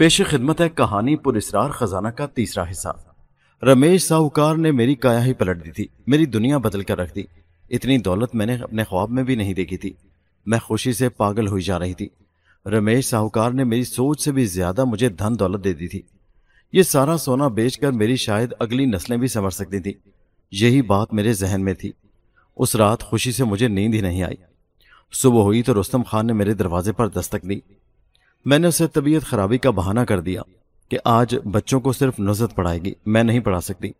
پیش خدمت ہے کہانی پر اسرار خزانہ کا تیسرا حصہ۔ رمیش ساہوکار نے میری کایا ہی پلٹ دی تھی، میری دنیا بدل کر رکھ دی۔ اتنی دولت میں نے اپنے خواب میں بھی نہیں دیکھی تھی۔ میں خوشی سے پاگل ہوئی جا رہی تھی۔ رمیش ساہوکار نے میری سوچ سے بھی زیادہ مجھے دھن دولت دے دی تھی۔ یہ سارا سونا بیچ کر میری شاید اگلی نسلیں بھی سمر سکتی تھی۔ یہی بات میرے ذہن میں تھی۔ اس رات خوشی سے مجھے نیند ہی نہیں آئی۔ صبح ہوئی تو رستم خان نے میرے دروازے پر دستک دی۔ میں نے اسے طبیعت خرابی کا بہانہ کر دیا کہ آج بچوں کو صرف نزت پڑھائے گی، میں نہیں پڑھا سکتی۔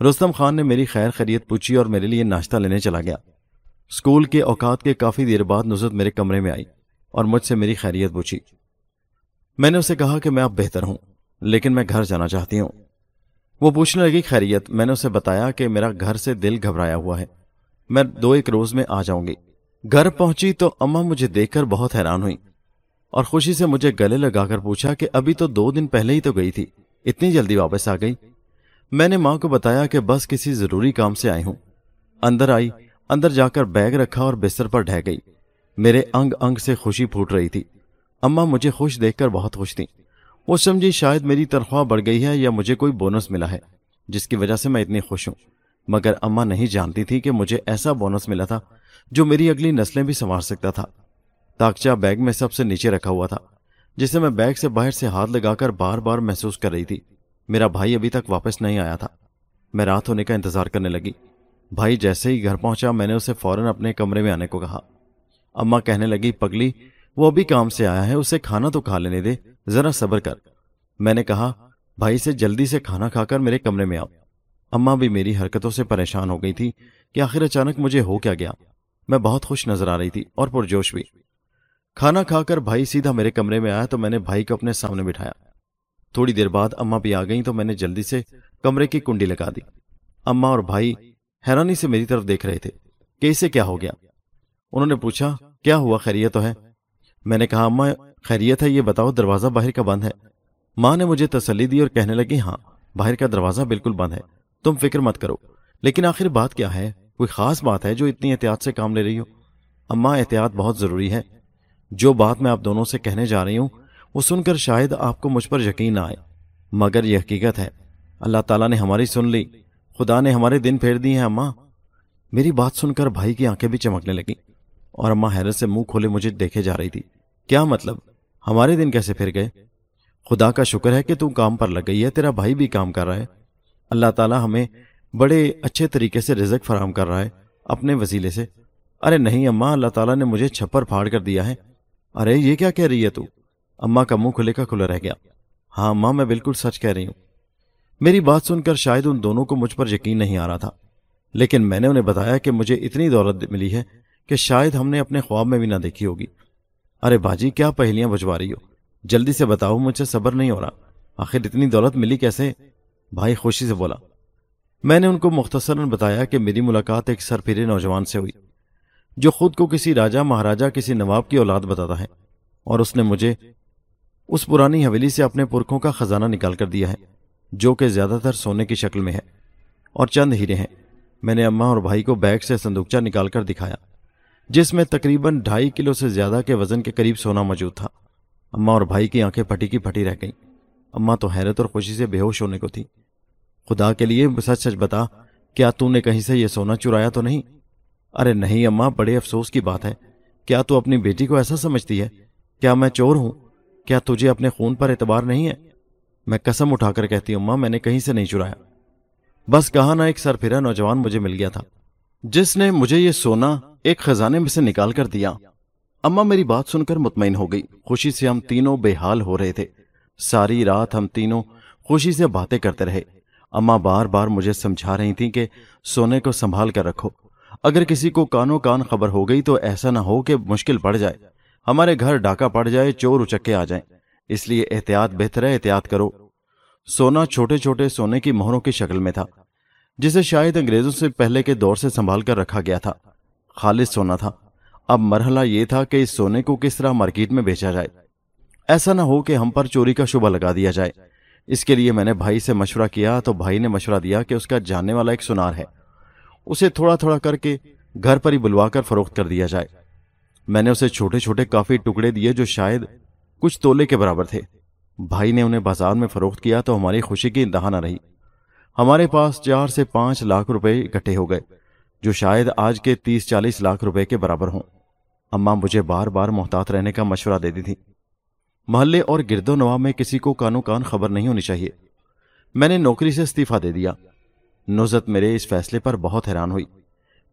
رستم خان نے میری خیر خرید پوچھی اور میرے لیے ناشتہ لینے چلا گیا۔ اسکول کے اوقات کے کافی دیر بعد نزت میرے کمرے میں آئی اور مجھ سے میری خیریت پوچھی۔ میں نے اسے کہا کہ میں اب بہتر ہوں، لیکن میں گھر جانا چاہتی ہوں۔ وہ پوچھنے لگی، خیریت، میں نے اسے بتایا کہ میرا گھر سے دل گھبرایا ہوا ہے۔ میں دو ایک روز میں آ جاؤں گی۔ گھر پہنچی تو اما مجھے دیکھ کر بہت حیران ہوئی اور خوشی سے مجھے گلے لگا کر پوچھا کہ ابھی تو دو دن پہلے ہی تو گئی تھی، اتنی جلدی واپس آ گئی۔ میں نے ماں کو بتایا کہ بس کسی ضروری کام سے آئی ہوں۔ اندر آئی، اندر جا کر بیگ رکھا اور بستر پر ڈہ گئی۔ میرے انگ انگ سے خوشی پھوٹ رہی تھی۔ اما مجھے خوش دیکھ کر بہت خوش تھی وہ سمجھی شاید میری تنخواہ بڑھ گئی ہے یا مجھے کوئی بونس ملا ہے، جس کی وجہ سے میں اتنی خوش ہوں۔ مگر اما نہیں جانتی تھی کہ مجھے ایسا بونس ملا تھا جو میری اگلی نسلیں بھی سنوار سکتا تھا۔ تاکچہ بیگ میں سب سے نیچے رکھا ہوا تھا، جسے میں بیگ سے باہر سے ہاتھ لگا کر بار بار محسوس کر رہی تھی۔ میرا بھائی ابھی تک واپس نہیں آیا تھا۔ میں رات ہونے کا انتظار کرنے لگی۔ بھائی جیسے ہی گھر پہنچا، میں نے اسے فوراً اپنے کمرے میں آنے کو کہا۔ اما کہنے لگی، پگلی، وہ ابھی کام سے آیا ہے، اسے کھانا تو کھا لینے دے، ذرا صبر کر۔ میں نے کہا، بھائی سے جلدی سے کھانا کھا کر میرے کمرے میں آؤ۔ اما بھی میری حرکتوں سے پریشان ہو گئی تھی کہ آخر اچانک مجھے ہو کیا گیا۔ میں بہت خوش نظر آ رہی تھی اور پرجوش بھی۔ کھانا کھا کر بھائی سیدھا میرے کمرے میں آیا تو میں نے بھائی کو اپنے سامنے بٹھایا۔ تھوڑی دیر بعد اما بھی آ گئیں تو میں نے جلدی سے کمرے کی کنڈی لگا دی۔ اما اور بھائی حیرانی سے میری طرف دیکھ رہے تھے کہ اسے کیا ہو گیا۔ انہوں نے پوچھا، کیا ہوا؟ خیریت تو ہے؟ میں نے کہا اما خیریت ہے، یہ بتاؤ، دروازہ باہر کا بند ہے۔ ماں نے مجھے تسلی دی اور کہنے لگی ہاں باہر کا دروازہ بالکل بند ہے۔ تم فکر مت کرو۔ لیکن آخر بات کیا ہے؟ کوئی خاص بات ہے جو اتنی احتیاط سے کام لے رہی ہو؟ اما احتیاط بہت ضروری ہے۔ جو بات میں آپ دونوں سے کہنے جا رہی ہوں، وہ سن کر شاید آپ کو مجھ پر یقین نہ آئے۔ مگر یہ حقیقت ہے، اللہ تعالیٰ نے ہماری سن لی۔ خدا نے ہمارے دن پھیر دی ہیں، اماں۔ میری بات سن کر بھائی کی آنکھیں بھی چمکنے لگیں اور اماں حیرت سے منہ کھولے مجھے دیکھے جا رہی تھی۔ کیا مطلب؟ ہمارے دن کیسے پھر گئے؟ خدا کا شکر ہے کہ تو کام پر لگ گئی ہے، تیرا بھائی بھی کام کر رہا ہے۔ اللہ تعالیٰ ہمیں بڑے اچھے طریقے سے رزق فراہم کر رہا ہے اپنے وسیلے سے۔ ارے نہیں، اماں، اللہ تعالیٰ نے مجھے چھپر پھاڑ کر دیا ہے۔ ارے، یہ کیا کہہ رہی ہے تو؟ اما کا منہ کھلے کا کھلا رہ گیا۔ ہاں ماں، میں بالکل سچ کہہ رہی ہوں۔ میری بات سن کر شاید ان دونوں کو مجھ پر یقین نہیں آ رہا تھا، لیکن میں نے انہیں بتایا کہ مجھے اتنی دولت ملی ہے کہ شاید ہم نے اپنے خواب میں بھی نہ دیکھی ہوگی۔ ارے باجی، کیا پہلیاں بجوا رہی ہو؟ جلدی سے بتاؤ، مجھ سے صبر نہیں ہو رہا۔ آخر اتنی دولت ملی کیسے؟ بھائی، خوشی سے بولا۔ میں نے ان کو مختصراً بتایا کہ میری ملاقات ایک سر پھرے نوجوان سے ہوئی۔ جو خود کو کسی راجا مہاراجا کسی نواب کی اولاد بتاتا ہے۔ اور اس نے مجھے اس پرانی حویلی سے اپنے پرکھوں کا خزانہ نکال کر دیا ہے، جو کہ زیادہ تر سونے کی شکل میں ہے۔ اور چند ہیرے ہیں۔ میں نے اماں اور بھائی کو بیگ سے صندوقچہ نکال کر دکھایا، جس میں تقریباً ڈھائی کلو سے زیادہ کے وزن کے قریب سونا موجود تھا۔ اماں اور بھائی کی آنکھیں پھٹی کی پھٹی رہ گئیں۔ اماں تو حیرت اور خوشی سے بے ہوش ہونے کو تھی۔ خدا کے لیے سچ سچ بتا، کیا تو نے کہیں سے یہ سونا چرایا تو نہیں؟ ارے نہیں، اماں، بڑے افسوس کی بات ہے۔ کیا تو اپنی بیٹی کو ایسا سمجھتی ہے؟ کیا میں چور ہوں؟ کیا تجھے اپنے خون پر اعتبار نہیں ہے؟ میں قسم اٹھا کر کہتی ہوں ماں میں نے کہیں سے نہیں چرایا۔ بس کہا نہ ایک سر پھرا نوجوان مجھے مل گیا تھا، جس نے مجھے یہ سونا ایک خزانے میں سے نکال کر دیا۔ اما میری بات سن کر مطمئن ہو گئی۔ خوشی سے ہم تینوں بے حال ہو رہے تھے۔ ساری رات ہم تینوں خوشی سے باتیں کرتے رہے۔ اما بار بار مجھے سمجھا رہی تھیں کہ سونے کو سنبھال کر رکھو۔ اگر کسی کو کانوں کان خبر ہو گئی تو ایسا نہ ہو کہ مشکل پڑ جائے۔ ہمارے گھر ڈاکہ پڑ جائے، چور اچکے آ جائیں۔ اس لیے احتیاط بہتر ہے، احتیاط کرو۔ سونا چھوٹے چھوٹے سونے کی مہروں کی شکل میں تھا، جسے شاید انگریزوں سے پہلے کے دور سے سنبھال کر رکھا گیا تھا۔ خالص سونا تھا۔ اب مرحلہ یہ تھا کہ اس سونے کو کس طرح مارکیٹ میں بیچا جائے۔ ایسا نہ ہو کہ ہم پر چوری کا شبہ لگا دیا جائے۔ اس کے لیے میں نے بھائی سے مشورہ کیا تو بھائی نے مشورہ دیا کہ اس کا جاننے والا ایک سنار ہے۔ اسے تھوڑا تھوڑا کر کے گھر پر ہی بلوا کر فروخت کر دیا جائے۔ میں نے اسے چھوٹے چھوٹے کافی ٹکڑے دیے جو شاید کچھ تولے کے برابر تھے۔ بھائی نے انہیں بازار میں فروخت کیا تو ہماری خوشی کی انتہا نہ رہی۔ ہمارے پاس چار سے پانچ لاکھ روپے اکٹھے ہو گئے، جو شاید آج کے تیس چالیس لاکھ روپے کے برابر ہوں۔ اماں مجھے بار بار محتاط رہنے کا مشورہ دیتی تھی۔ محلے اور گرد و نواح میں کسی کو کانو کان خبر نہیں ہونی چاہیے۔ میں نے نوکری سے استعفی دے دیا۔ نوزت میرے اس فیصلے پر بہت حیران ہوئی۔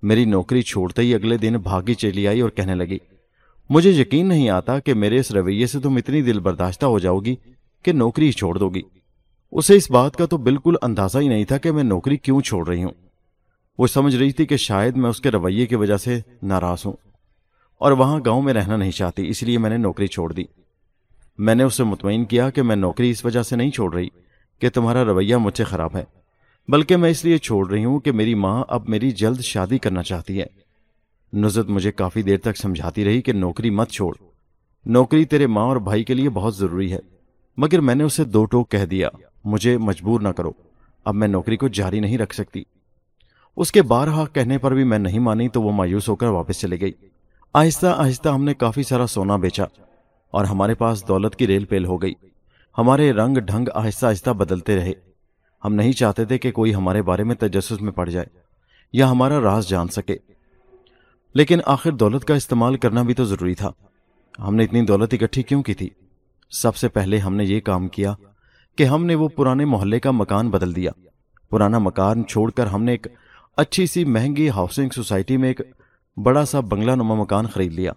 میری نوکری چھوڑتے ہی اگلے دن بھاگی چلی آئی اور کہنے لگی، مجھے یقین نہیں آتا کہ میرے اس رویے سے تم اتنی دل برداشتہ ہو جاؤ گی کہ نوکری چھوڑ دو گی۔ اسے اس بات کا تو بالکل اندازہ ہی نہیں تھا کہ میں نوکری کیوں چھوڑ رہی ہوں۔ وہ سمجھ رہی تھی کہ شاید میں اس کے رویے کی وجہ سے ناراض ہوں اور وہاں گاؤں میں رہنا نہیں چاہتی، اس لیے میں نے نوکری چھوڑ دی۔ میں نے اسے مطمئن کیا کہ میں نوکری اس وجہ سے نہیں چھوڑ رہی کہ تمہارا رویہ مجھ سے خراب ہے۔ بلکہ میں اس لیے چھوڑ رہی ہوں کہ میری ماں اب میری جلد شادی کرنا چاہتی ہے۔ نزت مجھے کافی دیر تک سمجھاتی رہی کہ نوکری مت چھوڑ۔ نوکری تیرے ماں اور بھائی کے لیے بہت ضروری ہے، مگر میں نے اسے دو ٹوک کہہ دیا، مجھے مجبور نہ کرو۔ اب میں نوکری کو جاری نہیں رکھ سکتی۔ اس کے بارہا کہنے پر بھی میں نہیں مانی تو وہ مایوس ہو کر واپس چلے گئی۔ آہستہ آہستہ ہم نے کافی سارا سونا بیچا اور ہمارے پاس دولت کی ریل پیل ہو گئی۔ ہمارے رنگ ڈھنگ آہستہ آہستہ بدلتے رہے۔ ہم نہیں چاہتے تھے کہ کوئی ہمارے بارے میں تجسس میں پڑ جائے یا ہمارا راز جان سکے۔ لیکن آخر دولت کا استعمال کرنا بھی تو ضروری تھا۔ ہم نے اتنی دولت اکٹھی کیوں کی تھی؟ سب سے پہلے ہم نے یہ کام کیا کہ ہم نے وہ پرانے محلے کا مکان بدل دیا۔ پرانا مکان چھوڑ کر ہم نے ایک اچھی سی مہنگی ہاؤسنگ سوسائٹی میں ایک بڑا سا بنگلہ نما مکان خرید لیا۔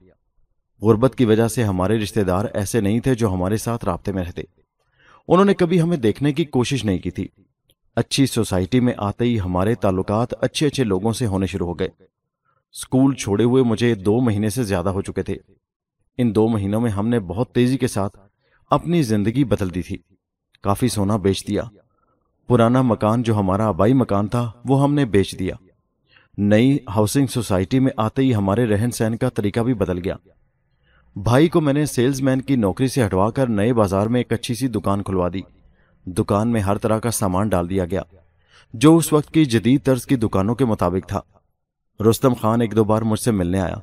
غربت کی وجہ سے ہمارے رشتہ دار ایسے نہیں تھے جو ہمارے ساتھ رابطے میں رہتے۔ انہوں نے کبھی ہمیں دیکھنے کی کوشش نہیں کی تھی۔ اچھی سوسائٹی میں آتے ہی ہمارے تعلقات اچھے اچھے لوگوں سے ہونے شروع ہو گئے۔ اسکول چھوڑے ہوئے مجھے دو مہینے سے زیادہ ہو چکے تھے۔ ان دو مہینوں میں ہم نے بہت تیزی کے ساتھ اپنی زندگی بدل دی تھی۔ کافی سونا بیچ دیا۔ پرانا مکان جو ہمارا آبائی مکان تھا، وہ ہم نے بیچ دیا۔ نئی ہاؤسنگ سوسائٹی میں آتے ہی ہمارے رہن سہن کا طریقہ بھی بدل گیا۔ بھائی کو میں نے سیلز مین کی نوکری سے ہٹوا کر نئے بازار میں ایک اچھی سی دکان کھلوا دی۔ دکان میں ہر طرح کا سامان ڈال دیا گیا، جو اس وقت کی جدید طرز کی دکانوں کے مطابق تھا۔ رستم خان ایک دو بار مجھ سے ملنے آیا،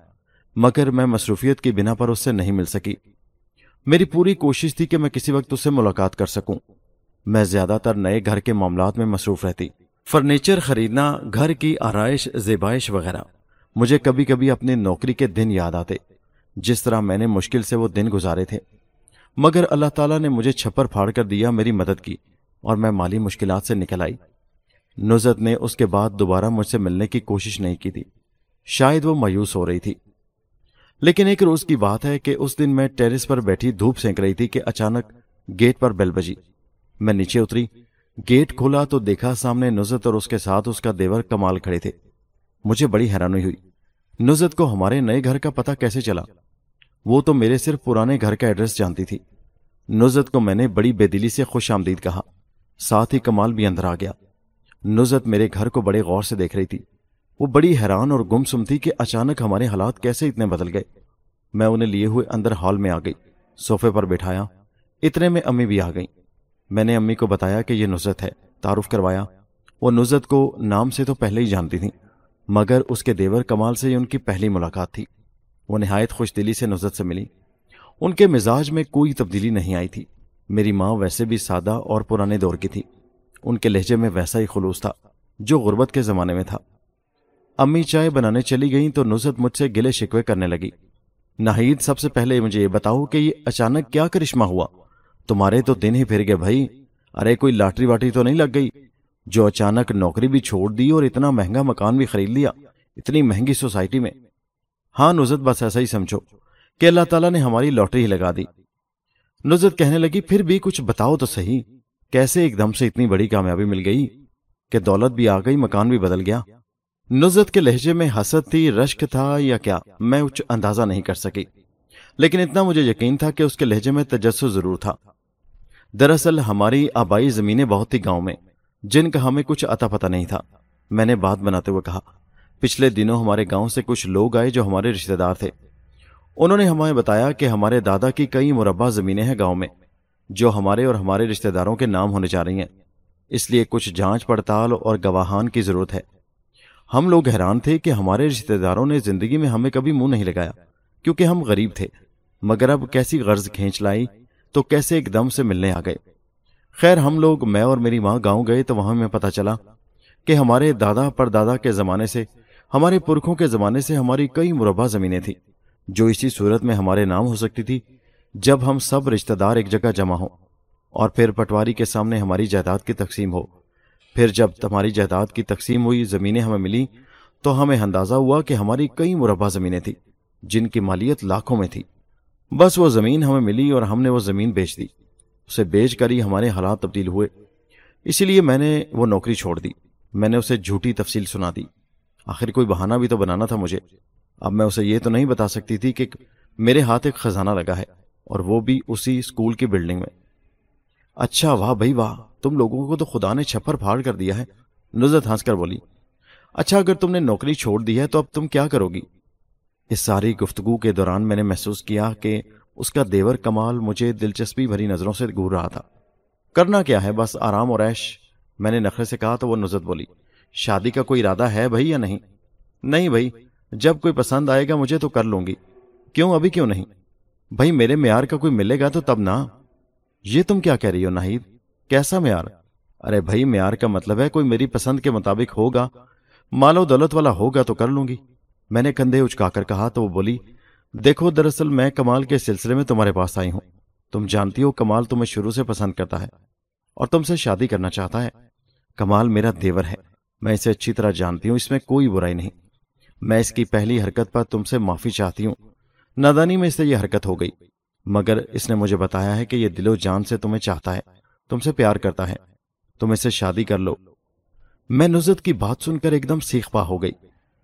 مگر میں مصروفیت کی بنا پر اس سے نہیں مل سکی۔ میری پوری کوشش تھی کہ میں کسی وقت اس سے ملاقات کر سکوں۔ میں زیادہ تر نئے گھر کے معاملات میں مصروف رہتی۔ فرنیچر خریدنا، گھر کی آرائش، زیبائش وغیرہ، مجھے کبھی کبھی اپنی نوکری کے دن یاد آتے، جس طرح میں نے مشکل سے وہ دن گزارے تھے۔ مگر اللہ تعالیٰ نے مجھے چھپر پھاڑ کر دیا، میری مدد کی اور میں مالی مشکلات سے نکل آئی۔ نزت نے اس کے بعد دوبارہ مجھ سے ملنے کی کوشش نہیں کی تھی۔ شاید وہ مایوس ہو رہی تھی۔ لیکن ایک روز کی بات ہے کہ اس دن میں ٹیرس پر بیٹھی دھوپ سینک رہی تھی کہ اچانک گیٹ پر بیل بجی۔ میں نیچے اتری۔ گیٹ کھولا تو دیکھا سامنے نزت اور اس کے ساتھ اس کا دیور کمال کھڑے تھے۔ مجھے بڑی حیرانی ہوئی۔ نزت کو ہمارے نئے گھر کا پتہ کیسے چلا؟ وہ تو میرے صرف پرانے گھر کا ایڈریس جانتی تھی۔ نزت کو میں نے بڑی بے دلی سے خوش آمدید کہا۔ ساتھ ہی کمال بھی اندر آ گیا۔ نزت میرے گھر کو بڑے غور سے دیکھ رہی تھی۔ وہ بڑی حیران اور گم سم تھی کہ اچانک ہمارے حالات کیسے اتنے بدل گئے۔ میں انہیں لیے ہوئے اندر ہال میں آ گئی۔ صوفے پر بٹھایا اتنے میں امی بھی آ گئیں۔ میں نے امی کو بتایا کہ یہ نزت ہے۔ تعارف کروایا۔ وہ نزت کو نام سے تو پہلے ہی جانتی تھی مگر اس کے دیور کمال سے یہ ان کی پہلی ملاقات تھی۔ وہ نہایت خوش دلی سے نزت سے ملی۔ ان کے مزاج میں کوئی تبدیلی نہیں آئی تھی۔ میری ماں ویسے بھی سادہ اور پرانے دور کی تھی۔ ان کے لہجے میں ویسا ہی خلوص تھا جو غربت کے زمانے میں تھا۔ امی چائے بنانے چلی گئیں تو نزت مجھ سے گلے شکوے کرنے لگی۔ ناہید، سب سے پہلے مجھے یہ بتاؤ کہ یہ اچانک کیا کرشمہ ہوا؟ تمہارے تو دن ہی پھر گئے بھائی۔ ارے، کوئی لاٹری واٹری تو نہیں لگ گئی؟ جو اچانک نوکری بھی چھوڑ دی اور اتنا مہنگا مکان بھی خرید لیا، اتنی مہنگی سوسائٹی میں۔ ہاں نزت بس ایسا ہی سمجھو کہ اللہ تعالیٰ نے ہماری لاٹری ہی لگا دی۔ نزت کہنے لگی، پھر بھی کچھ بتاؤ تو صحیح، کیسے ایک دم سے اتنی بڑی کامیابی مل گئی کہ دولت بھی آ گئی، مکان بھی بدل گیا۔ نزت کے لہجے میں حسد تھی، رشک تھا یا کیا، میں اچھ اندازہ نہیں کر سکی۔ لیکن اتنا مجھے یقین تھا کہ اس کے لہجے میں تجسس ضرور تھا۔ دراصل ہماری آبائی زمینیں بہت تھی گاؤں میں، جن کا ہمیں کچھ اتا پتہ نہیں تھا۔ میں نے بات بناتے ہوئے کہا پچھلے دنوں ہمارے گاؤں سے کچھ لوگ آئے جو ہمارے رشتہ دار تھے۔ انہوں نے ہمیں بتایا کہ ہمارے دادا کی کئی مربع زمینیں ہیں گاؤں میں، جو ہمارے اور ہمارے رشتہ داروں کے نام ہونے جا رہی ہیں۔ اس لیے کچھ جانچ پڑتال اور گواہان کی ضرورت ہے۔ ہم لوگ حیران تھے کہ ہمارے رشتہ داروں نے زندگی میں ہمیں کبھی منہ نہیں لگایا، کیونکہ ہم غریب تھے۔ مگر اب کیسی غرض کھینچ لائی تو کیسے ایک دم سے ملنے آ گئے۔ خیر، ہم لوگ، میں اور میری ماں گاؤں گئے تو وہاں میں پتا چلا کہ ہمارے دادا پر دادا کے زمانے سے ہمارے پرکھوں کے زمانے سے ہماری کئی مربع زمینیں تھیں۔ جو اسی صورت میں ہمارے نام ہو سکتی تھی، جب ہم سب رشتہ دار ایک جگہ جمع ہوں اور پھر پٹواری کے سامنے ہماری جائیداد کی تقسیم ہو۔ پھر جب ہماری جائیداد کی تقسیم ہوئی، زمینیں ہمیں ملی تو ہمیں اندازہ ہوا کہ ہماری کئی مربع زمینیں تھیں، جن کی مالیت لاکھوں میں تھی۔ بس وہ زمین ہمیں ملی اور ہم نے وہ زمین بیچ دی۔ اسے بیچ کر ہی ہمارے حالات تبدیل ہوئے۔ اسی لیے میں نے وہ نوکری چھوڑ دی۔ میں نے اسے جھوٹی تفصیل سنا دی۔ آخر کوئی بہانہ بھی تو بنانا تھا مجھے۔ اب میں اسے یہ تو نہیں بتا سکتی تھی کہ میرے ہاتھ ایک خزانہ لگا ہے اور وہ بھی اسی اسکول کی بلڈنگ میں۔ اچھا واہ بھائی، واہ، تم لوگوں کو تو خدا نے چھپر پھاڑ کر دیا ہے۔ نزت ہنس کر بولی اچھا اگر تم نے نوکری چھوڑ دی ہے تو اب تم کیا کرو گی؟ اس ساری گفتگو کے دوران میں نے محسوس کیا کہ اس کا دیور کمال مجھے دلچسپی بھری نظروں سے گور رہا تھا۔ کرنا کیا ہے؟ بس آرام اور ایش میں نے نخرے سے کہا تو وہ نزت بولی شادی کا کوئی ارادہ ہے بھائی یا نہیں؟ نہیں بھائی، جب کوئی پسند آئے گا مجھے تو کر لوں گی۔ کیوں ابھی کیوں نہیں؟ بھائی، میرے معیار کا کوئی ملے گا تو تب نہ۔ یہ تم کیا کہہ رہی ہو ناہید کیسا معیار؟ ارے بھائی، معیار کا مطلب ہے کوئی میری پسند کے مطابق ہوگا۔ مالو دولت والا ہوگا تو کر لوں گی۔ میں نے کندھے اچکا کر کہا تو وہ بولی، دیکھو دراصل میں کمال کے سلسلے میں تمہارے پاس آئی ہوں۔ تم جانتی ہو کمال تمہیں شروع سے پسند کرتا ہے اور تم سے شادی کرنا چاہتا ہے۔ کمال میرا دیور ہے۔ میں اسے اچھی طرح جانتی ہوں، اس میں کوئی برائی نہیں۔ میں اس کی پہلی حرکت پر تم سے معافی چاہتی ہوں۔ نادانی میں اس سے یہ حرکت ہو گئی، مگر اس نے مجھے بتایا ہے کہ یہ دل و جان سے تمہیں چاہتا ہے، تم سے پیار کرتا ہے۔ تم اسے شادی کر لو۔ میں نزت کی بات سن کر ایک دم سیکھ پا ہو گئی۔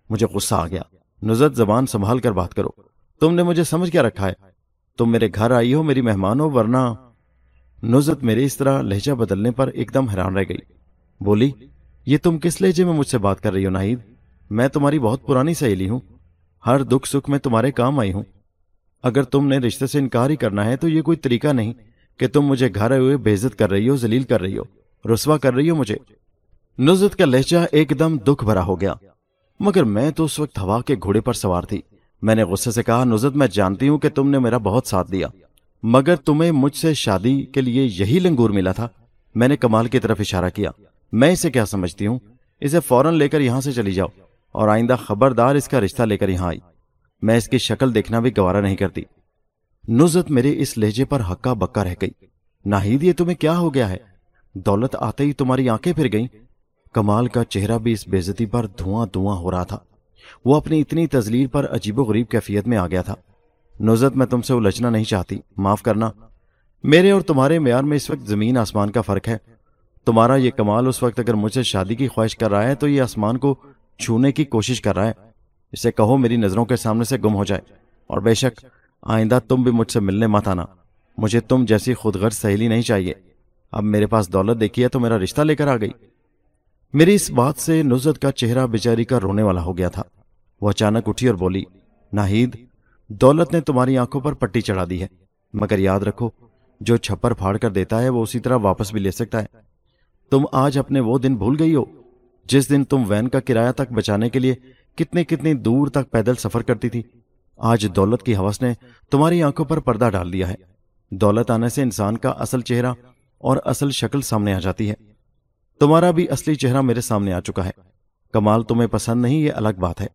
مجھے غصہ آ گیا۔ نزت زبان سنبھال کر بات کرو۔ تم نے مجھے سمجھ کیا رکھا ہے۔ تم میرے گھر آئی ہو، میری مہمان ہو، ورنہ نزت میرے اس طرح لہجہ بدلنے پر ایک دم حیران رہ گئی۔ بولی یہ تم کس لہجے میں مجھ سے بات کر رہی ہو ناہید؟ میں تمہاری بہت پرانی سہیلی ہوں۔ ہر دکھ سکھ میں تمہارے کام آئی ہوں۔ اگر تم نے رشتے سے انکار ہی کرنا ہے تو یہ کوئی طریقہ نہیں کہ تم مجھے گھر آئے ہوئے بےزت کر رہی ہو، ذلیل کر رہی ہو، رسوا کر رہی ہو مجھے۔ نزت کا لہجہ ایک دم دکھ بھرا ہو گیا۔ مگر میں تو اس وقت ہوا کے گھوڑے پر سوار تھی۔ میں نے غصے سے کہا نزت میں جانتی ہوں کہ تم نے میرا بہت ساتھ دیا۔ مگر تمہیں مجھ سے شادی کے لیے یہی لنگور ملا تھا۔ میں نے کمال کی طرف اشارہ کیا۔ میں اسے کیا سمجھتی ہوں؟ اسے فوراً لے کر یہاں سے چلی جاؤ، اور آئندہ خبردار اس کا رشتہ لے کر یہاں آئی۔ میں اس کی شکل دیکھنا بھی گوارا نہیں کرتی۔ نزت میرے اس لہجے پر ہکا بکا رہ گئی۔ ناہید، یہ تمہیں کیا ہو گیا ہے؟ دولت آتے ہی تمہاری آنکھیں پھر گئیں۔ کمال کا چہرہ بھی اس بےزتی پر دھواں دھواں ہو رہا تھا۔ وہ اپنی اتنی تزلیل پر عجیب و غریب کیفیت میں آ گیا تھا۔ نزت میں تم سے الجھنا نہیں چاہتی، معاف کرنا۔ میرے اور تمہارے معیار میں اس وقت زمین آسمان کا فرق ہے۔ تمہارا یہ کمال اس وقت اگر مجھے شادی کی خواہش کر رہا ہے تو یہ آسمان کو چھونے کی کوشش کر رہا ہے۔ اسے کہو میری نظروں کے سامنے سے گم ہو جائے۔ اور بے شک، آئندہ تم بھی مجھ سے ملنے مت آنا۔ مجھے تم جیسی خود غرض سہیلی نہیں چاہیے۔ اب میرے پاس دولت دیکھی ہے تو میرا رشتہ لے کر آ گئی۔ میری اس بات سے نزت کا چہرہ بیچاری کا رونے والا ہو گیا تھا۔ وہ اچانک اٹھی اور بولی، ناہید، دولت نے تمہاری آنکھوں پر پٹی چڑھا دی ہے۔ مگر یاد رکھو، جو چھپر پھاڑ کر دیتا ہے وہ اسی طرح واپس بھی لے سکتا ہے۔ تم آج اپنے وہ دن بھول گئی ہو، جس دن تم وین کا کرایہ تک بچانے کے لیے کتنے کتنی دور تک پیدل سفر کرتی تھی۔ آج دولت کی حوث نے تمہاری آنکھوں پر پردہ ڈال دیا ہے۔ دولت آنے سے انسان کا اصل چہرہ اور اصل شکل سامنے آ جاتی ہے۔ تمہارا بھی اصلی چہرہ میرے سامنے آ چکا ہے۔ کمال تمہیں پسند نہیں، یہ الگ بات ہے۔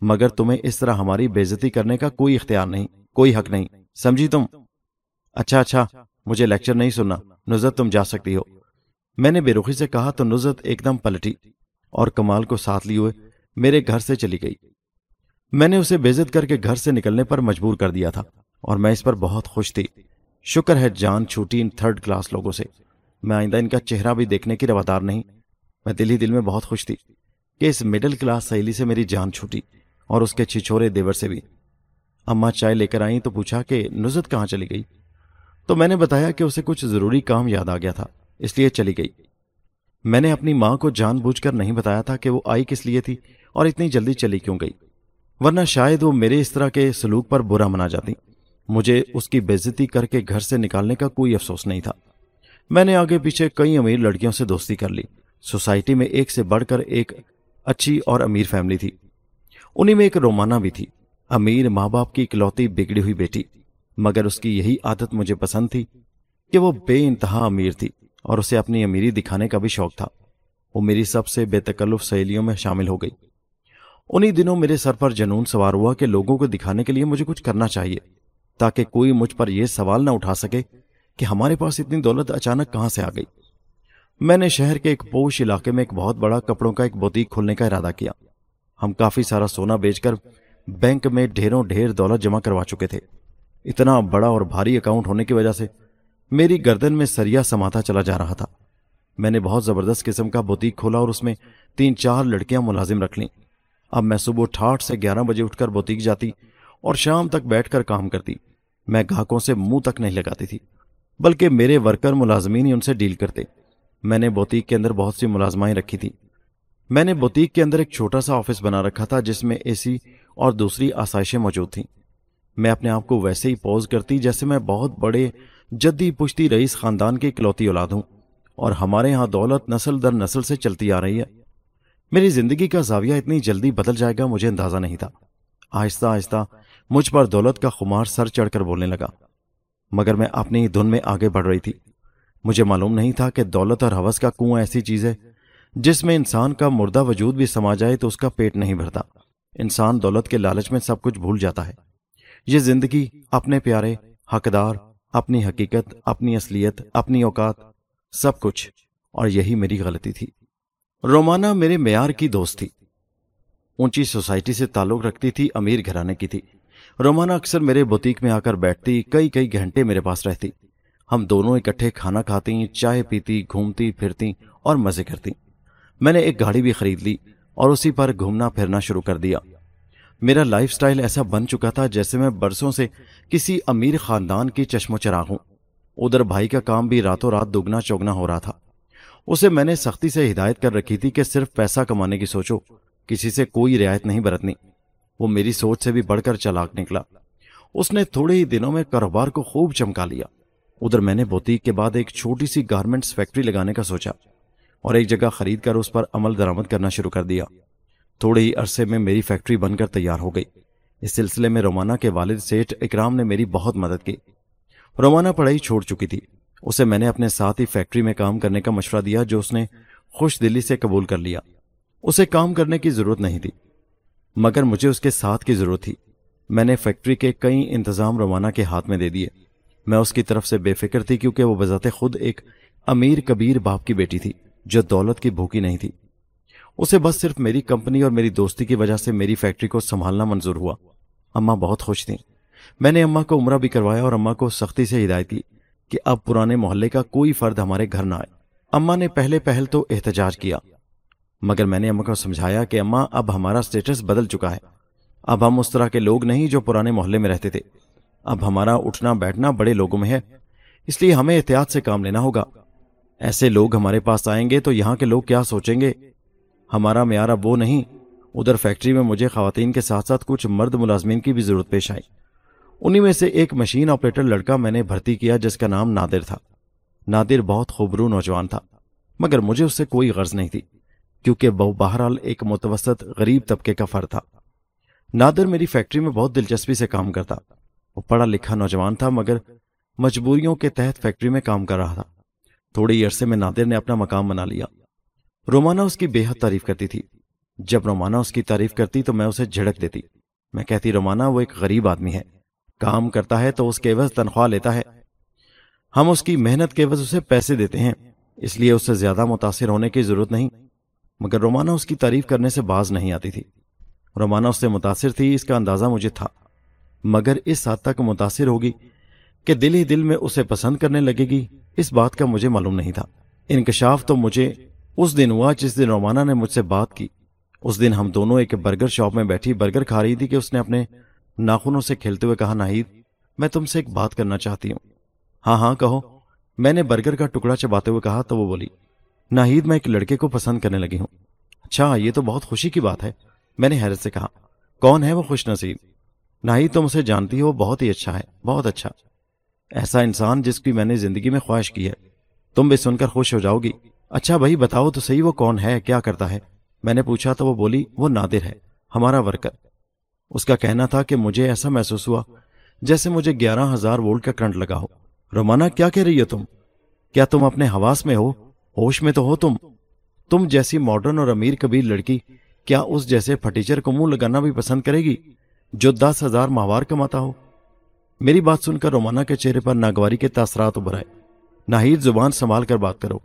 مگر تمہیں اس طرح ہماری بےزتی کرنے کا کوئی اختیار نہیں، کوئی حق نہیں۔ سمجھی تم؟ اچھا اچھا مجھے لیکچر نہیں سننا۔ نزت تم جا سکتی ہو۔ میں نے بے رخی سے کہا تو نزت ایک دم پلٹی اور کمال کو ساتھ لیے ہوئے میرے گھر سے چلی گئی۔ میں نے اسے بےزت کر کے گھر سے نکلنے پر مجبور کر دیا تھا اور میں اس پر بہت خوش تھی۔ شکر ہے جان چھوٹی ان تھرڈ کلاس لوگوں سے۔ میں آئندہ ان کا چہرہ بھی دیکھنے کی روادار نہیں۔ میں دل ہی دل میں بہت خوش تھی کہ اس مڈل کلاس سہیلی سے میری جان چھوٹی اور اس کے چھچورے دیور سے بھی۔ اماں چائے لے کر آئیں تو پوچھا کہ نزت کہاں چلی گئی؟ تو میں نے بتایا کہ اسے کچھ ضروری کام یاد آ گیا تھا۔ اس لیے چلی گئی۔ میں نے اپنی ماں کو جان بوجھ کر نہیں بتایا تھا کہ وہ آئی کس لیے تھی اور اتنی جلدی چلی کیوں گئی۔ ورنہ شاید وہ میرے اس طرح کے سلوک پر برا منا جاتی۔ مجھے اس کی بےزتی کر کے گھر سے نکالنے کا کوئی افسوس نہیں تھا۔ میں نے آگے پیچھے کئی امیر لڑکیوں سے دوستی کر لی۔ سوسائٹی میں ایک سے بڑھ کر ایک اچھی اور امیر فیملی تھی۔ انہیں میں ایک رومانہ بھی تھی۔ امیر ماں باپ کی اکلوتی بگڑی ہوئی بیٹی۔ مگر اس کی یہی عادت مجھے پسند تھی کہ وہ بے انتہا امیر تھی۔ اور اسے اپنی امیری دکھانے کا بھی شوق تھا۔ وہ میری سب سے بے تکلف سہیلیوں میں شامل ہو گئی۔ انہی دنوں میرے سر پر جنون سوار ہوا کہ لوگوں کو دکھانے کے لیے مجھے کچھ کرنا چاہیے، تاکہ کوئی مجھ پر یہ سوال نہ اٹھا سکے کہ ہمارے پاس اتنی دولت اچانک کہاں سے آ گئی۔ میں نے شہر کے ایک پوش علاقے میں ایک بہت بڑا کپڑوں کا ایک بوتیک کھولنے کا ارادہ کیا۔ ہم کافی سارا سونا بیچ کر بینک میں ڈھیروں ڈھیر دولت جمع کروا چکے تھے۔ اتنا بڑا اور بھاری اکاؤنٹ ہونے کی وجہ سے میری گردن میں سریا سماتا چلا جا رہا تھا۔ میں نے بہت زبردست قسم کا بوتیک کھولا اور اس میں تین چار لڑکیاں ملازم رکھ لیں۔ اب میں صبح ٹھاٹ سے گیارہ بجے اٹھ کر بوتیک جاتی اور شام تک بیٹھ کر کام کرتی۔ میں گاہکوں سے منہ تک نہیں لگاتی تھی، بلکہ میرے ورکر ملازمین ہی ان سے ڈیل کرتے۔ میں نے بوتیک کے اندر بہت سی ملازمائیں رکھی تھی میں نے بوتیک کے اندر ایک چھوٹا سا آفس بنا رکھا تھا جس میں اے سی اور دوسری آسائشیں موجود تھیں۔ میں اپنے آپ کو ویسے ہی پوز کرتی جیسے میں بہت بڑے جدی پشتی رئیس خاندان کی اکلوتی اولاد ہوں اور ہمارے ہاں دولت نسل در نسل سے چلتی آ رہی ہے۔ میری زندگی کا زاویہ اتنی جلدی بدل جائے گا، مجھے اندازہ نہیں تھا۔ آہستہ آہستہ مجھ پر دولت کا خمار سر چڑھ کر بولنے لگا۔ مگر میں اپنی دھن میں آگے بڑھ رہی تھی۔ مجھے معلوم نہیں تھا کہ دولت اور حوث کا کنواں ایسی چیز ہے جس میں انسان کا مردہ وجود بھی سما جائے تو اس کا پیٹ نہیں بھرتا۔ انسان دولت کے لالچ میں سب کچھ بھول جاتا ہے۔ یہ زندگی اپنے پیارے، حقدار اپنی حقیقت، اپنی اصلیت، اپنی اوقات، سب کچھ۔ اور یہی میری غلطی تھی۔ رومانا میرے معیار کی دوست تھی۔ اونچی سوسائٹی سے تعلق رکھتی تھی، امیر گھرانے کی تھی۔ رومانا اکثر میرے بوتیک میں آ کر بیٹھتی، کئی کئی گھنٹے میرے پاس رہتی۔ ہم دونوں اکٹھے کھانا کھاتی، چائے پیتی، گھومتی، پھرتی اور مزے کرتی۔ میں نے ایک گاڑی بھی خرید لی اور اسی پر گھومنا پھرنا شروع کر دیا۔ میرا لائف سٹائل ایسا بن چکا تھا جیسے میں برسوں سے کسی امیر خاندان کی چشم و چراغ ہوں۔ ادھر بھائی کا کام بھی راتوں رات دگنا چوگنا ہو رہا تھا۔ اسے میں نے سختی سے ہدایت کر رکھی تھی کہ صرف پیسہ کمانے کی سوچو، کسی سے کوئی رعایت نہیں برتنی۔ وہ میری سوچ سے بھی بڑھ کر چلاک نکلا۔ اس نے تھوڑے ہی دنوں میں کاروبار کو خوب چمکا لیا۔ ادھر میں نے بوتیک کے بعد ایک چھوٹی سی گارمنٹس فیکٹری لگانے کا سوچا اور ایک جگہ خرید کر اس پر عمل درآمد کرنا شروع کر دیا۔ تھوڑے ہی عرصے میں میری فیکٹری بن کر تیار ہو گئی۔ اس سلسلے میں رومانہ کے والد سیٹ اکرام نے میری بہت مدد کی۔ رومانہ پڑھائی چھوڑ چکی تھی۔ اسے میں نے اپنے ساتھ ہی فیکٹری میں کام کرنے کا مشورہ دیا جو اس نے خوش دلی سے قبول کر لیا۔ اسے کام کرنے کی ضرورت نہیں تھی، مگر مجھے اس کے ساتھ کی ضرورت تھی۔ میں نے فیکٹری کے کئی انتظام روانہ کے ہاتھ میں دے دیے۔ میں اس کی طرف سے بے فکر تھی کیونکہ وہ بذات خود ایک امیر کبیر باپ کی بیٹی تھی جو دولت کی بھوکی نہیں تھی۔ اسے بس صرف میری کمپنی اور میری دوستی کی وجہ سے میری فیکٹری کو سنبھالنا منظور ہوا۔ اماں بہت خوش تھیں۔ میں نے اماں کو عمرہ بھی کروایا اور اماں کو سختی سے ہدایت کی کہ اب پرانے محلے کا کوئی فرد ہمارے گھر نہ آئے۔ اماں نے پہلے پہل تو احتجاج کیا، مگر میں نے اماں کو سمجھایا کہ اماں اب ہمارا سٹیٹس بدل چکا ہے۔ اب ہم اس طرح کے لوگ نہیں جو پرانے محلے میں رہتے تھے۔ اب ہمارا اٹھنا بیٹھنا بڑے لوگوں میں ہے، اس لیے ہمیں احتیاط سے کام لینا ہوگا۔ ایسے لوگ ہمارے پاس آئیں گے تو یہاں کے لوگ کیا سوچیں گے؟ ہمارا معیار اب وہ نہیں۔ ادھر فیکٹری میں مجھے خواتین کے ساتھ ساتھ کچھ مرد ملازمین کی بھی ضرورت پیش آئی۔ انہی میں سے ایک مشین آپریٹر لڑکا میں نے بھرتی کیا جس کا نام نادر تھا۔ نادر بہت خوبرو نوجوان تھا، مگر مجھے اس سے کوئی غرض نہیں تھی، کیونکہ وہ بہرحال ایک متوسط غریب طبقے کا فر تھا۔ نادر میری فیکٹری میں بہت دلچسپی سے کام کرتا۔ وہ پڑھا لکھا نوجوان تھا، مگر مجبوریوں کے تحت فیکٹری میں کام کر رہا تھا۔ تھوڑی عرصے میں نادر نے اپنا مقام بنا لیا۔ رومانا اس کی بے حد تعریف کرتی تھی۔ جب رومانا اس کی تعریف کرتی تو میں اسے جھڑک دیتی۔ میں کہتی رومانا وہ ایک غریب آدمی ہے۔ کام کرتا ہے تو اس کے عوض تنخواہ لیتا ہے۔ ہم اس کی محنت کے عوض اسے پیسے دیتے ہیں۔ اس لیے اس سے زیادہ متاثر ہونے کی ضرورت نہیں۔ مگر رومانا اس کی تعریف کرنے سے باز نہیں آتی تھی۔ رومانا اس سے متاثر تھی، اس کا اندازہ مجھے تھا۔ مگر اس حد تک متاثر ہوگی کہ دل ہی دل میں اسے پسند کرنے لگے گی، اس بات کا مجھے معلوم نہیں تھا۔ انکشاف تو مجھے اس دن ہوا جس دن رومانا نے مجھ سے بات کی۔ اس دن ہم دونوں ایک برگر شاپ میں بیٹھی برگر کھا رہی تھی کہ اس نے اپنے ناخنوں سے کھیلتے ہوئے کہا، ناہید، میں تم سے ایک بات کرنا چاہتی ہوں۔ ہاں ہاں کہو۔ میں نے برگر کا ٹکڑا چباتے ہوئے کہا تو وہ بولی، ناہید، میں ایک لڑکے کو پسند کرنے لگی ہوں۔ اچھا یہ تو بہت خوشی کی بات ہے، میں نے حیرت سے کہا۔ کون ہے وہ خوش نصیب؟ ناہید، تم اسے جانتی ہو، بہت ہی اچھا ہے، بہت اچھا۔ ایسا انسان جس کی میں نے زندگی میں خواہش کی ہے، تم بھی سن کر خوش ہو جاؤ گی۔ اچھا بھائی، بتاؤ تو صحیح وہ کون ہے؟ کیا کرتا ہے؟ میں نے پوچھا تو وہ بولی، وہ نادر ہے، ہمارا ورکر۔ اس کا کہنا تھا کہ مجھے ایسا محسوس ہوا جیسے مجھے گیارہ ہزار وولٹ کا کرنٹ لگا ہو۔ رومانا، کیا کہہ رہی ہو تم؟ کیا تم اپنے حواس میں ہو؟ ہوش میں تو ہو تم۔ تم جیسی ماڈرن اور امیر کبیر لڑکی، کیا اس جیسے پھٹیچر کو منہ لگانا بھی پسند کرے گی جو دس ہزار ماہوار کماتا ہو؟ میری بات سن کر رومانا کے چہرے پر ناگواری کے تاثرات ابھر آئے ناہید زبان سنبھال کر بات کرو۔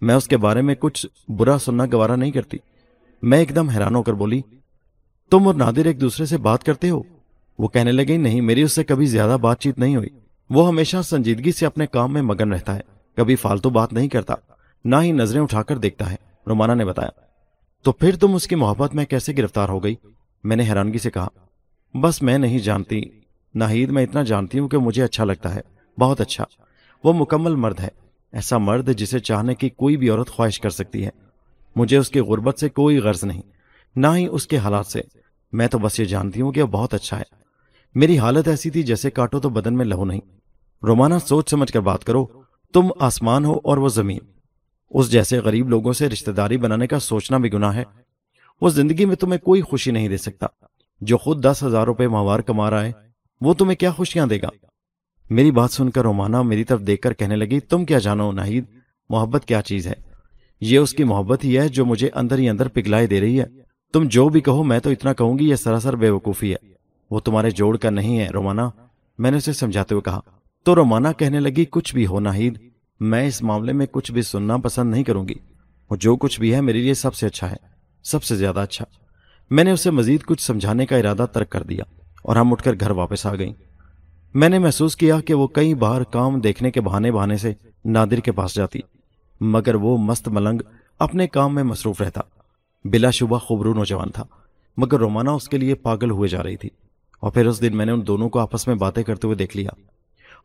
میں اس کے بارے میں کچھ برا سننا گوارا نہیں کرتی۔ میں ایک دم حیران ہو کر بولی، تم اور نادر ایک دوسرے سے بات کرتے ہو؟ وہ کہنے لگے نہیں، میری اس سے کبھی زیادہ بات چیت نہیں ہوئی۔ وہ ہمیشہ سنجیدگی سے اپنے کام میں مگن رہتا ہے، کبھی فالتو بات نہیں کرتا، نہ ہی نظریں اٹھا کر دیکھتا ہے۔ رومانا نے بتایا۔ تو پھر تم اس کی محبت میں کیسے گرفتار ہو گئی؟ میں نے حیرانگی سے کہا، بس میں نہیں جانتی ناہید میں اتنا جانتی ہوں کہ مجھے اچھا لگتا ہے، بہت اچھا۔ وہ مکمل مرد ہے۔ ایسا مرد جسے چاہنے کی کوئی بھی عورت خواہش کر سکتی ہے۔ مجھے اس کی غربت سے کوئی غرض نہیں، نہ ہی اس کے حالات سے۔ میں تو بس یہ جانتی ہوں کہ وہ بہت اچھا ہے۔ میری حالت ایسی تھی جیسے کاٹو تو بدن میں لہو نہیں۔ رومانا سوچ سمجھ کر بات کرو، تم آسمان ہو اور وہ زمین۔ اس جیسے غریب لوگوں سے رشتہ داری بنانے کا سوچنا بھی گناہ ہے۔ وہ زندگی میں تمہیں کوئی خوشی نہیں دے سکتا۔ جو خود دس ہزار روپے ماہوار کما رہا ہے، وہ تمہیں کیا خوشیاں دے گا؟ میری بات سن کر رومانا میری طرف دیکھ کر کہنے لگی، تم کیا جانو ناہید؟ محبت کیا چیز ہے؟ یہ اس کی محبت ہی ہے جو مجھے اندر ہی اندر پگلائے دے رہی ہے۔ تم جو بھی کہو، میں تو اتنا کہوں گی، یہ سراسر بے وقوفی ہے۔ وہ تمہارے جوڑ کا نہیں ہے، رومانا۔ میں نے اسے سمجھاتے ہوئے کہا۔ تو رومانا کہنے لگی، کچھ بھی ہو ناہید، میں اس معاملے میں کچھ بھی سننا پسند نہیں کروں گی۔ وہ جو کچھ بھی ہے، میرے لیے سب سے اچھا ہے، سب سے زیادہ اچھا۔ میں نے اسے مزید کچھ سمجھانے کا ارادہ ترک کر دیا اور ہم اٹھ کر گھر واپس آ گئیں۔ میں نے محسوس کیا کہ وہ کئی بار کام دیکھنے کے بہانے بہانے سے نادر کے پاس جاتی، مگر وہ مست ملنگ اپنے کام میں مصروف رہتا، بلا شبہ خوبرو نوجوان تھا، مگر رومانا اس کے لیے پاگل ہوئے جا رہی تھی۔ اور پھر اس دن میں نے ان دونوں کو آپس میں باتیں کرتے ہوئے دیکھ لیا۔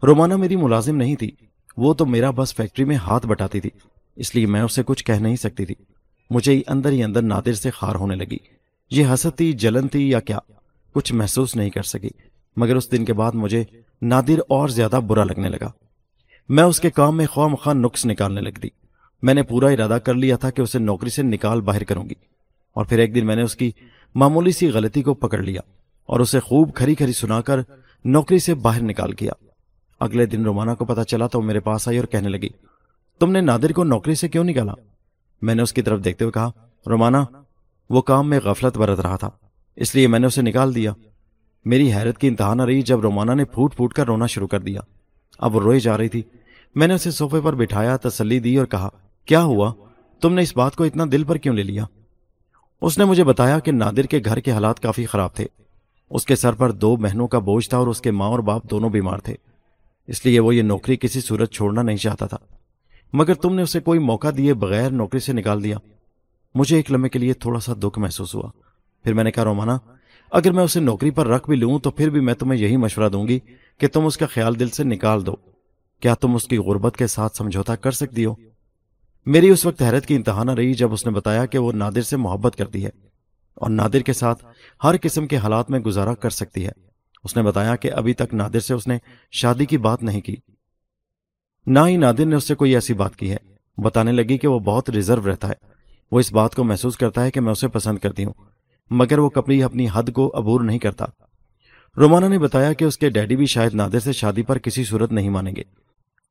رومانا میری ملازم نہیں تھی، وہ تو میرا بس فیکٹری میں ہاتھ بٹاتی تھی، اس لیے میں اسے کچھ کہہ نہیں سکتی تھی۔ مجھے اندر ہی اندر نادر سے خار ہونے لگی۔ یہ حسد تھی، جلن تھی یا کیا؟ کچھ محسوس نہیں کر سکی۔ مگر اس دن کے بعد مجھے نادر اور زیادہ برا لگنے لگا۔ میں اس کے کام میں خواہ مخواہ نقص نکالنے لگ دی۔ میں نے پورا ارادہ کر لیا تھا کہ اسے نوکری سے نکال باہر کروں گی۔ اور پھر ایک دن میں نے اس کی معمولی سی غلطی کو پکڑ لیا اور اسے خوب کھری کھری سنا کر نوکری سے باہر نکال کیا۔ اگلے دن رومانا کو پتا چلا تو میرے پاس آئی اور کہنے لگی، تم نے نادر کو نوکری سے کیوں نکالا؟ میں نے اس کی طرف دیکھتے ہوئے کہا رومانا وہ کام میں غفلت برت رہا تھا، اس لیے میں نے اسے نکال دیا۔ میری حیرت کی انتہا نہ رہی جب رومانا نے پھوٹ پھوٹ کر رونا شروع کر دیا۔ اب وہ روئی جا رہی تھی۔ میں نے اسے صوفے پر بٹھایا، تسلی دی اور کہا، کیا ہوا؟ تم نے اس بات کو اتنا دل پر کیوں لے لیا؟ اس نے مجھے بتایا کہ نادر کے گھر کے حالات کافی خراب تھے۔ اس کے سر پر دو بہنوں کا بوجھ تھا اور اس کے ماں اور باپ دونوں بیمار تھے۔ اس لیے وہ یہ نوکری کسی صورت چھوڑنا نہیں چاہتا تھا۔ مگر تم نے اسے کوئی موقع دیے بغیر نوکری سے نکال دیا۔ مجھے ایک لمحے کے لیے تھوڑا سا دکھ محسوس ہوا۔ پھر میں نے کہا، رومانا اگر میں اسے نوکری پر رکھ بھی لوں تو پھر بھی میں تمہیں یہی مشورہ دوں گی کہ تم اس کا خیال دل سے نکال دو۔ کیا تم اس کی غربت کے ساتھ سمجھوتا کر سکتی ہو؟ میری اس وقت حیرت کی انتہا نہ رہی جب اس نے بتایا کہ وہ نادر سے محبت کرتی ہے اور نادر کے ساتھ ہر قسم کے حالات میں گزارا کر سکتی ہے۔ اس نے بتایا کہ ابھی تک نادر سے اس نے شادی کی بات نہیں کی۔ نہ ہی نادر نے اس سے کوئی ایسی بات کی ہے۔ بتانے لگی کہ وہ بہت ریزرو رہتا ہے۔ وہ اس بات کو محسوس کرتا ہے کہ میں اسے پسند کرتی ہوں۔ مگر وہ کبھی اپنی حد کو عبور نہیں کرتا۔ رومانا نے بتایا کہ اس کے ڈیڈی بھی شاید نادر سے شادی پر کسی صورت نہیں مانیں گے۔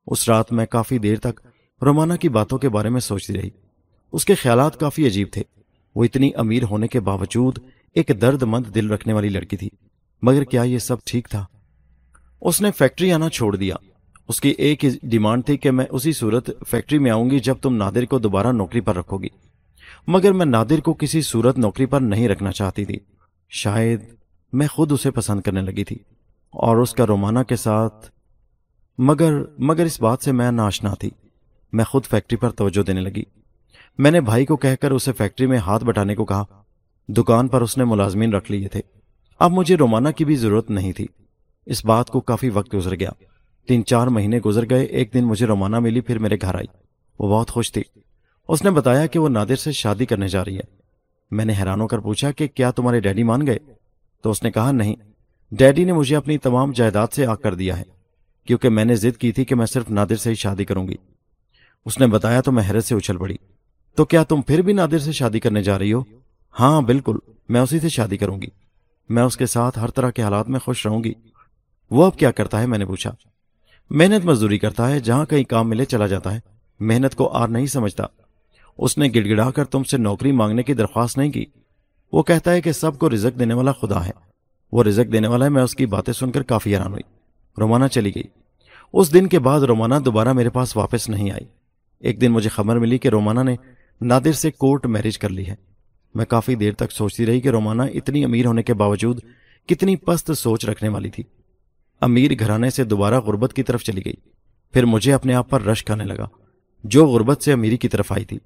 اس رات میں کافی دیر تک رومانا کی باتوں کے بارے میں سوچتی رہی۔ اس کے خیالات کافی عجیب تھے۔ وہ اتنی امیر ہونے کے باوجود ایک درد مند دل رکھنے والی لڑکی تھی۔ مگر کیا یہ سب ٹھیک تھا؟ اس نے فیکٹری آنا چھوڑ دیا۔ اس کی ایک ڈیمانڈ تھی کہ میں اسی صورت فیکٹری میں آؤں گی جب تم نادر کو دوبارہ نوکری پر رکھو گی۔ مگر میں نادر کو کسی صورت نوکری پر نہیں رکھنا چاہتی تھی۔ شاید میں خود اسے پسند کرنے لگی تھی اور اس کا رومانہ کے ساتھ۔ مگر مگر اس بات سے میں ناشنا تھی۔ میں خود فیکٹری پر توجہ دینے لگی۔ میں نے بھائی کو کہہ کر اسے فیکٹری میں ہاتھ بٹانے کو کہا۔ دکان پر اس نے ملازمین رکھ لیے تھے۔ اب مجھے رومانا کی بھی ضرورت نہیں تھی۔ اس بات کو کافی وقت گزر گیا۔ تین چار مہینے گزر گئے، ایک دن مجھے رومانا ملی، پھر میرے گھر آئی۔ وہ بہت خوش تھی۔ اس نے بتایا کہ وہ نادر سے شادی کرنے جا رہی ہے۔ میں نے حیران ہو کر پوچھا کہ کیا تمہارے ڈیڈی مان گئے؟ تو اس نے کہا، نہیں، ڈیڈی نے مجھے اپنی تمام جائیداد سے آگ کر دیا ہے، کیونکہ میں نے ضد کی تھی کہ میں صرف نادر سے ہی شادی کروں گی۔ اس نے بتایا تو میں حیرت سے اچھل پڑی۔ تو کیا تم پھر بھی نادر سے شادی کرنے جا رہی ہو؟ ہاں بالکل، میں اسی سے شادی کروں گی۔ میں اس کے ساتھ ہر طرح کے حالات میں خوش رہوں گی۔ وہ اب کیا کرتا ہے؟ میں نے پوچھا۔ محنت مزدوری کرتا ہے، جہاں کہیں کام ملے چلا جاتا ہے۔ محنت کو آر نہیں سمجھتا۔ اس نے گڑ گڑا کر تم سے نوکری مانگنے کی درخواست نہیں کی۔ وہ کہتا ہے کہ سب کو رزق دینے والا خدا ہے۔ وہ رزق دینے والا ہے، میں اس کی باتیں سن کر کافی حیران ہوئی۔ رومانہ چلی گئی۔ اس دن کے بعد رومانہ دوبارہ میرے پاس واپس نہیں آئی۔ ایک دن مجھے خبر ملی کہ رومانہ نے نادر سے کورٹ میرج کر لی ہے۔ میں کافی دیر تک سوچتی رہی کہ رومانہ اتنی امیر ہونے کے باوجود کتنی پست سوچ رکھنے والی تھی۔ امیر گھرانے سے دوبارہ غربت کی طرف چلی گئی۔ پھر مجھے اپنے آپ پر رش کھانے لگا۔ جو غربت سے امیری کی طرف آئی تھی۔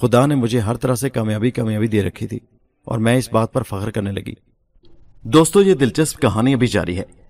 خدا نے مجھے ہر طرح سے کامیابی کامیابی دے رکھی تھی اور میں اس بات پر فخر کرنے لگی۔ دوستو، یہ دلچسپ کہانی ابھی جاری ہے۔